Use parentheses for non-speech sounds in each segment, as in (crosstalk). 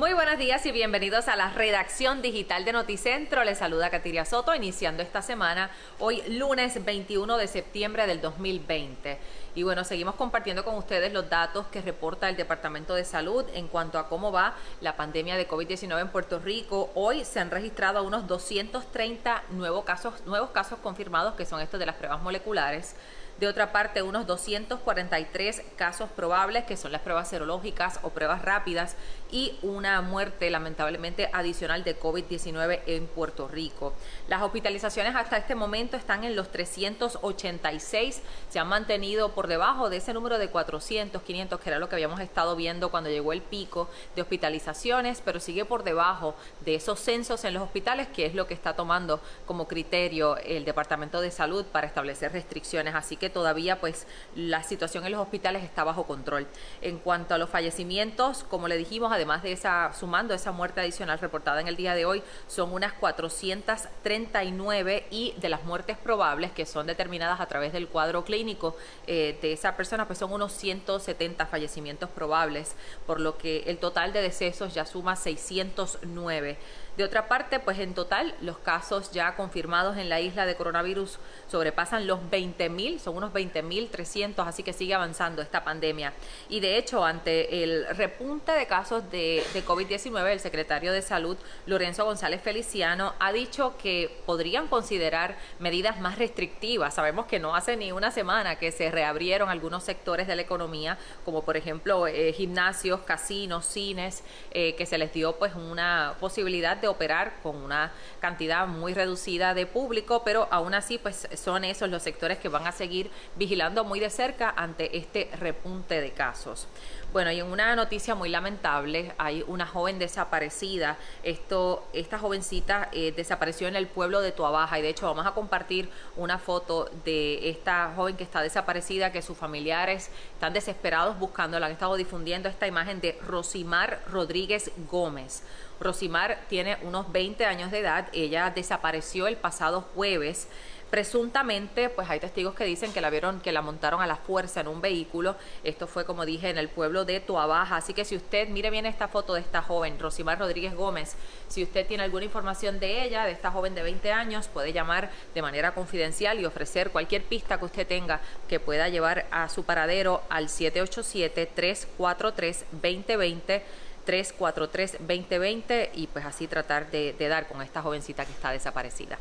Muy buenos días y bienvenidos a la redacción digital de Noticentro. Les saluda Katiria Soto, iniciando esta semana, hoy lunes 21 de septiembre del 2020. Y bueno, seguimos compartiendo con ustedes los datos que reporta el Departamento de Salud en cuanto a cómo va la pandemia de COVID-19 en Puerto Rico. Hoy se han registrado unos 230 nuevos casos, nuevos casos confirmados, que son estos de las pruebas moleculares. De otra parte, unos 243 casos probables, que son las pruebas serológicas o pruebas rápidas, y una muerte lamentablemente adicional de COVID-19 en Puerto Rico. Las hospitalizaciones hasta este momento están en los 386, se han mantenido por debajo de ese número de 400, 500, que era lo que habíamos estado viendo cuando llegó el pico de hospitalizaciones, pero sigue por debajo de esos censos en los hospitales, que es lo que está tomando como criterio el Departamento de Salud para establecer restricciones. Así que todavía pues la situación en los hospitales está bajo control. En cuanto a los fallecimientos, como le dijimos, además de esa, sumando esa muerte adicional reportada en el día de hoy, son unas 439 y de las muertes probables que son determinadas a través del cuadro clínico eh, de esa persona, pues son unos 170 fallecimientos probables, por lo que el total de decesos ya suma 609. De otra parte, pues en total los casos ya confirmados en la isla de coronavirus sobrepasan los 20.000, son unos 20.300, así que sigue avanzando esta pandemia. Y de hecho, ante el repunte de casos de, de COVID-19, el secretario de Salud, Lorenzo González Feliciano, ha dicho que podrían considerar medidas más restrictivas. Sabemos que no hace ni una semana que se reabrieron algunos sectores de la economía, como por ejemplo eh, gimnasios, casinos, cines, eh, que se les dio pues una posibilidad de operar con una cantidad muy reducida de público, pero aún así pues son esos los sectores que van a seguir vigilando muy de cerca ante este repunte de casos. Bueno, y en una noticia muy lamentable, hay una joven desaparecida. Esto, esta jovencita eh, desapareció en el pueblo de Tuabaja y de hecho vamos a compartir una foto de esta joven que está desaparecida, que sus familiares están desesperados buscándola. Han estado difundiendo esta imagen de Rosimar Rodríguez Gómez. Rosimar tiene unos 20 años de edad. Ella desapareció el pasado jueves. Presuntamente, pues hay testigos que dicen que la vieron, que la montaron a la fuerza en un vehículo. Esto fue, como dije, en el pueblo de Tuabaja. Así que si usted mire bien esta foto de esta joven, Rosimar Rodríguez Gómez, si usted tiene alguna información de ella, de esta joven de 20 años, puede llamar de manera confidencial y ofrecer cualquier pista que usted tenga que pueda llevar a su paradero al 787-343-2020. 343-2020 y pues así tratar de, de dar con esta jovencita que está desaparecida.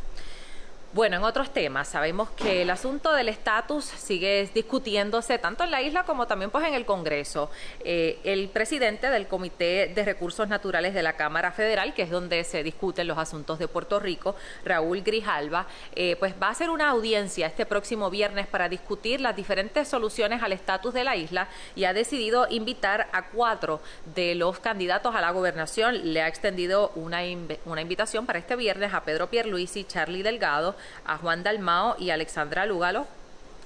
Bueno, en otros temas, sabemos que el asunto del estatus sigue discutiéndose tanto en la isla como también pues en el Congreso. Eh, el presidente del Comité de Recursos Naturales de la Cámara Federal, que es donde se discuten los asuntos de Puerto Rico, Raúl Grijalva, eh, pues va a hacer una audiencia este próximo viernes para discutir las diferentes soluciones al estatus de la isla y ha decidido invitar a cuatro de los candidatos a la gobernación. Le ha extendido una, una invitación para este viernes a Pedro Pierluisi, Charlie Delgado, a Juan Dalmao y Alexandra Lugalo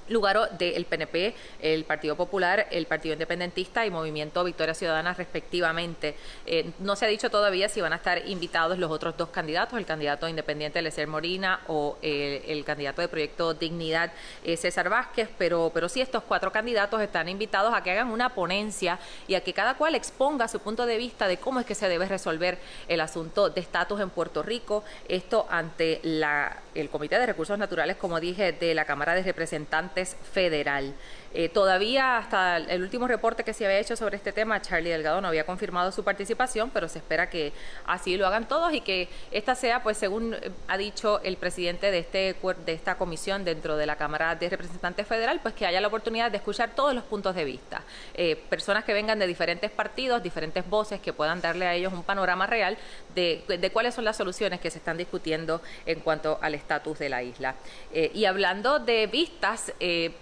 Lugaro del PNP, el Partido Popular, el Partido Independentista y Movimiento Victoria Ciudadana respectivamente. Eh, no se ha dicho todavía si van a estar invitados los otros dos candidatos, el candidato independiente Lecer Morina o eh, el candidato de Proyecto Dignidad eh, César Vázquez, pero, pero sí estos cuatro candidatos están invitados a que hagan una ponencia y a que cada cual exponga su punto de vista de cómo es que se debe resolver el asunto de estatus en Puerto Rico, esto ante la, el Comité de Recursos Naturales, como dije, de la Cámara de Representantes federal. Eh, todavía hasta el último reporte que se había hecho sobre este tema, Charlie Delgado no había confirmado su participación, pero se espera que así lo hagan todos y que esta sea, pues según eh, ha dicho el presidente de, este, de esta comisión dentro de la Cámara de Representantes Federal, pues que haya la oportunidad de escuchar todos los puntos de vista. Eh, personas que vengan de diferentes partidos, diferentes voces, que puedan darle a ellos un panorama real de, cuáles son las soluciones que se están discutiendo en cuanto al estatus de la isla. y hablando de vistas,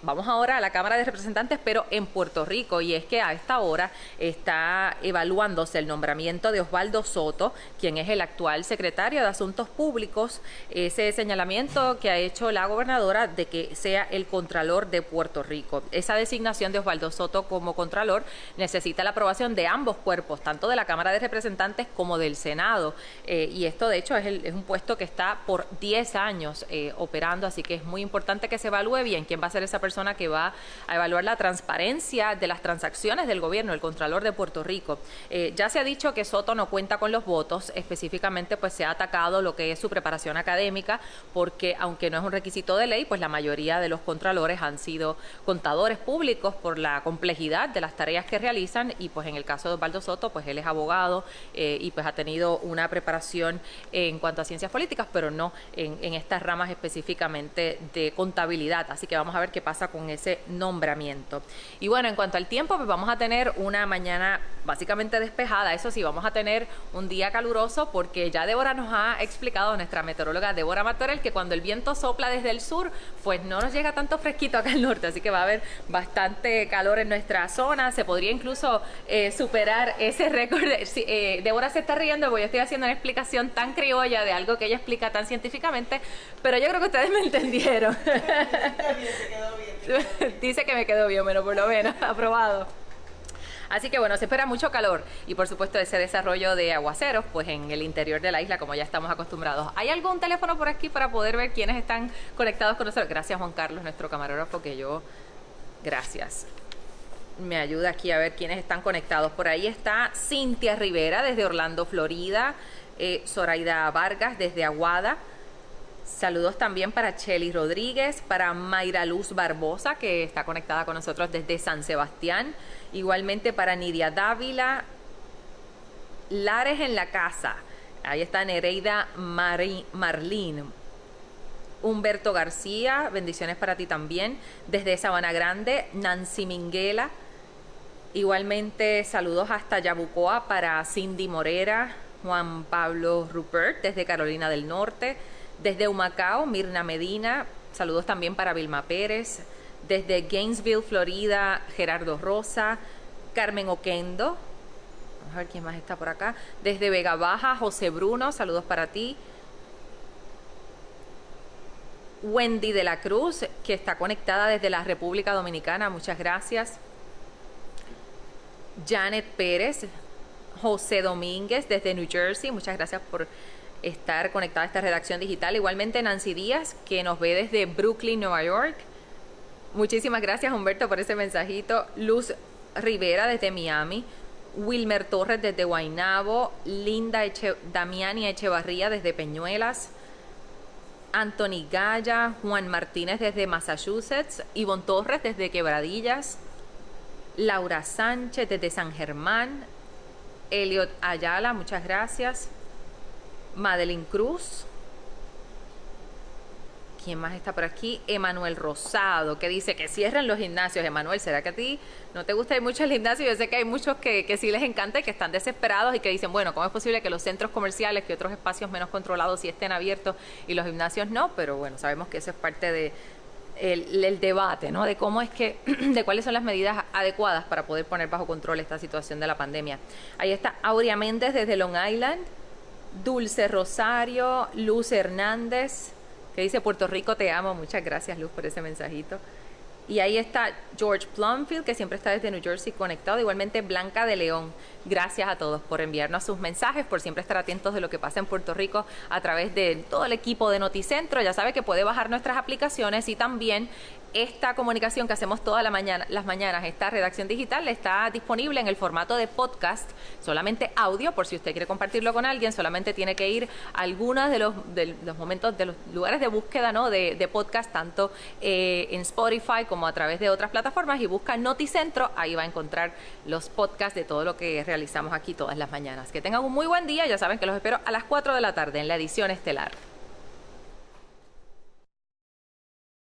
vamos ahora a la Cámara de Representantes, pero en Puerto Rico. Y es que a esta hora está evaluándose el nombramiento de Osvaldo Soto, quien es el actual secretario de Asuntos Públicos. Ese señalamiento que ha hecho la gobernadora de que sea el Contralor de Puerto Rico. Esa designación de Osvaldo Soto como Contralor necesita la aprobación de ambos cuerpos, tanto de la Cámara de Representantes como del Senado. Eh, y esto, de hecho, es, es, un puesto que está por 10 años eh, operando, así que es muy importante que se evalúe bien quién va a ser esa persona que va a a evaluar la transparencia de las transacciones del gobierno, el Contralor de Puerto Rico. Eh, ya se ha dicho que Soto no cuenta con los votos, específicamente pues se ha atacado lo que es su preparación académica, porque aunque no es un requisito de ley, pues la mayoría de los contralores han sido contadores públicos por la complejidad de las tareas que realizan y pues en el caso de Osvaldo Soto, pues él es abogado eh, y pues ha tenido una preparación en cuanto a ciencias políticas, pero no en, estas ramas específicamente de contabilidad. Así que vamos a ver qué pasa con ese Y bueno, en cuanto al tiempo, pues vamos a tener una mañana básicamente despejada. Eso sí, vamos a tener un día caluroso porque ya Débora nos ha explicado, nuestra meteoróloga Débora Matorel, que cuando el viento sopla desde el sur, pues no nos llega tanto fresquito acá al norte, así que va a haber bastante calor en nuestra zona. Se podría incluso eh, superar ese récord. (laughs) Eh, Débora se está riendo porque yo estoy haciendo una explicación tan criolla de algo que ella explica tan científicamente, pero yo creo que ustedes me (laughs) entendieron. (laughs) Dice que me quedó bien, bueno, por lo menos, (laughs) aprobado. Así que bueno, se espera mucho calor y por supuesto ese desarrollo de aguaceros pues en el interior de la isla como ya estamos acostumbrados. ¿Hay algún teléfono por aquí para poder ver quiénes están conectados con nosotros? Gracias Juan Carlos, nuestro camarógrafo, que yo... Gracias. Me ayuda aquí a ver quiénes están conectados. Por ahí está Cintia Rivera desde Orlando, Florida. Eh, Zoraida Vargas desde Aguada. Saludos también para Cheli Rodríguez, para Mayra Luz Barbosa, que está conectada con nosotros desde San Sebastián. Igualmente para Nidia Dávila, Lares en la casa. Ahí está Nereida Marlín. Humberto García, bendiciones para ti también. Desde Sabana Grande, Nancy Minguela. Igualmente saludos hasta Yabucoa para Cindy Morera, Juan Pablo Rupert desde Carolina del Norte. Desde Humacao, Mirna Medina. Saludos también para Vilma Pérez. Desde Gainesville, Florida, Gerardo Rosa, Carmen Oquendo. Vamos a ver quién más está por acá. Desde Vega Baja, José Bruno, saludos para ti. Wendy de la Cruz, que está conectada desde la República Dominicana, muchas gracias. Janet Pérez, José Domínguez desde New Jersey, muchas gracias por estar conectada a esta redacción digital. Igualmente Nancy Díaz, que nos ve desde Brooklyn, Nueva York. Muchísimas gracias Humberto por ese mensajito. Luz Rivera desde Miami. Wilmer Torres desde Guaynabo. Linda Damiani Echevarría desde Peñuelas. Anthony Gaya, Juan Martínez desde Massachusetts, Ivonne Torres desde Quebradillas, Laura Sánchez desde San Germán, Eliot Ayala, muchas gracias, Madeline Cruz, ¿Quién más está por aquí? Emanuel Rosado, que dice que cierren los gimnasios. Emanuel, ¿será que a ti no te gusta ir mucho el gimnasio? Yo sé que hay muchos que, sí les encanta y que están desesperados y que dicen, bueno, ¿cómo es posible que los centros comerciales, que otros espacios menos controlados sí estén abiertos y los gimnasios no? Pero bueno, sabemos que eso es parte de, el, debate, ¿no? De cómo es que, (clears throat) de cuáles son las medidas adecuadas para poder poner bajo control esta situación de la pandemia. Ahí está Aurea Méndez desde Long Island, Dulce Rosario, Luz Hernández, que dice Puerto Rico te amo. Muchas gracias Luz por ese mensajito. Y ahí está George Plumfield, que siempre está desde New Jersey conectado. Igualmente Blanca de León. Gracias a todos por enviarnos sus mensajes, por siempre estar atentos de lo que pasa en Puerto Rico a través de todo el equipo de Noticentro. Ya sabe que puede bajar nuestras aplicaciones y también esta comunicación que hacemos todas las mañanas, esta redacción digital, está disponible en el formato de podcast, solamente audio, por si usted quiere compartirlo con alguien, solamente tiene que ir a algunos de los, momentos, de los lugares de búsqueda ¿no? de, de podcast, tanto eh, en Spotify como a través de otras plataformas, y busca Noticentro, ahí va a encontrar los podcasts de todo lo que realizamos aquí todas las mañanas. Que tengan un muy buen día, ya saben que los espero a las 4 de la tarde en la edición estelar.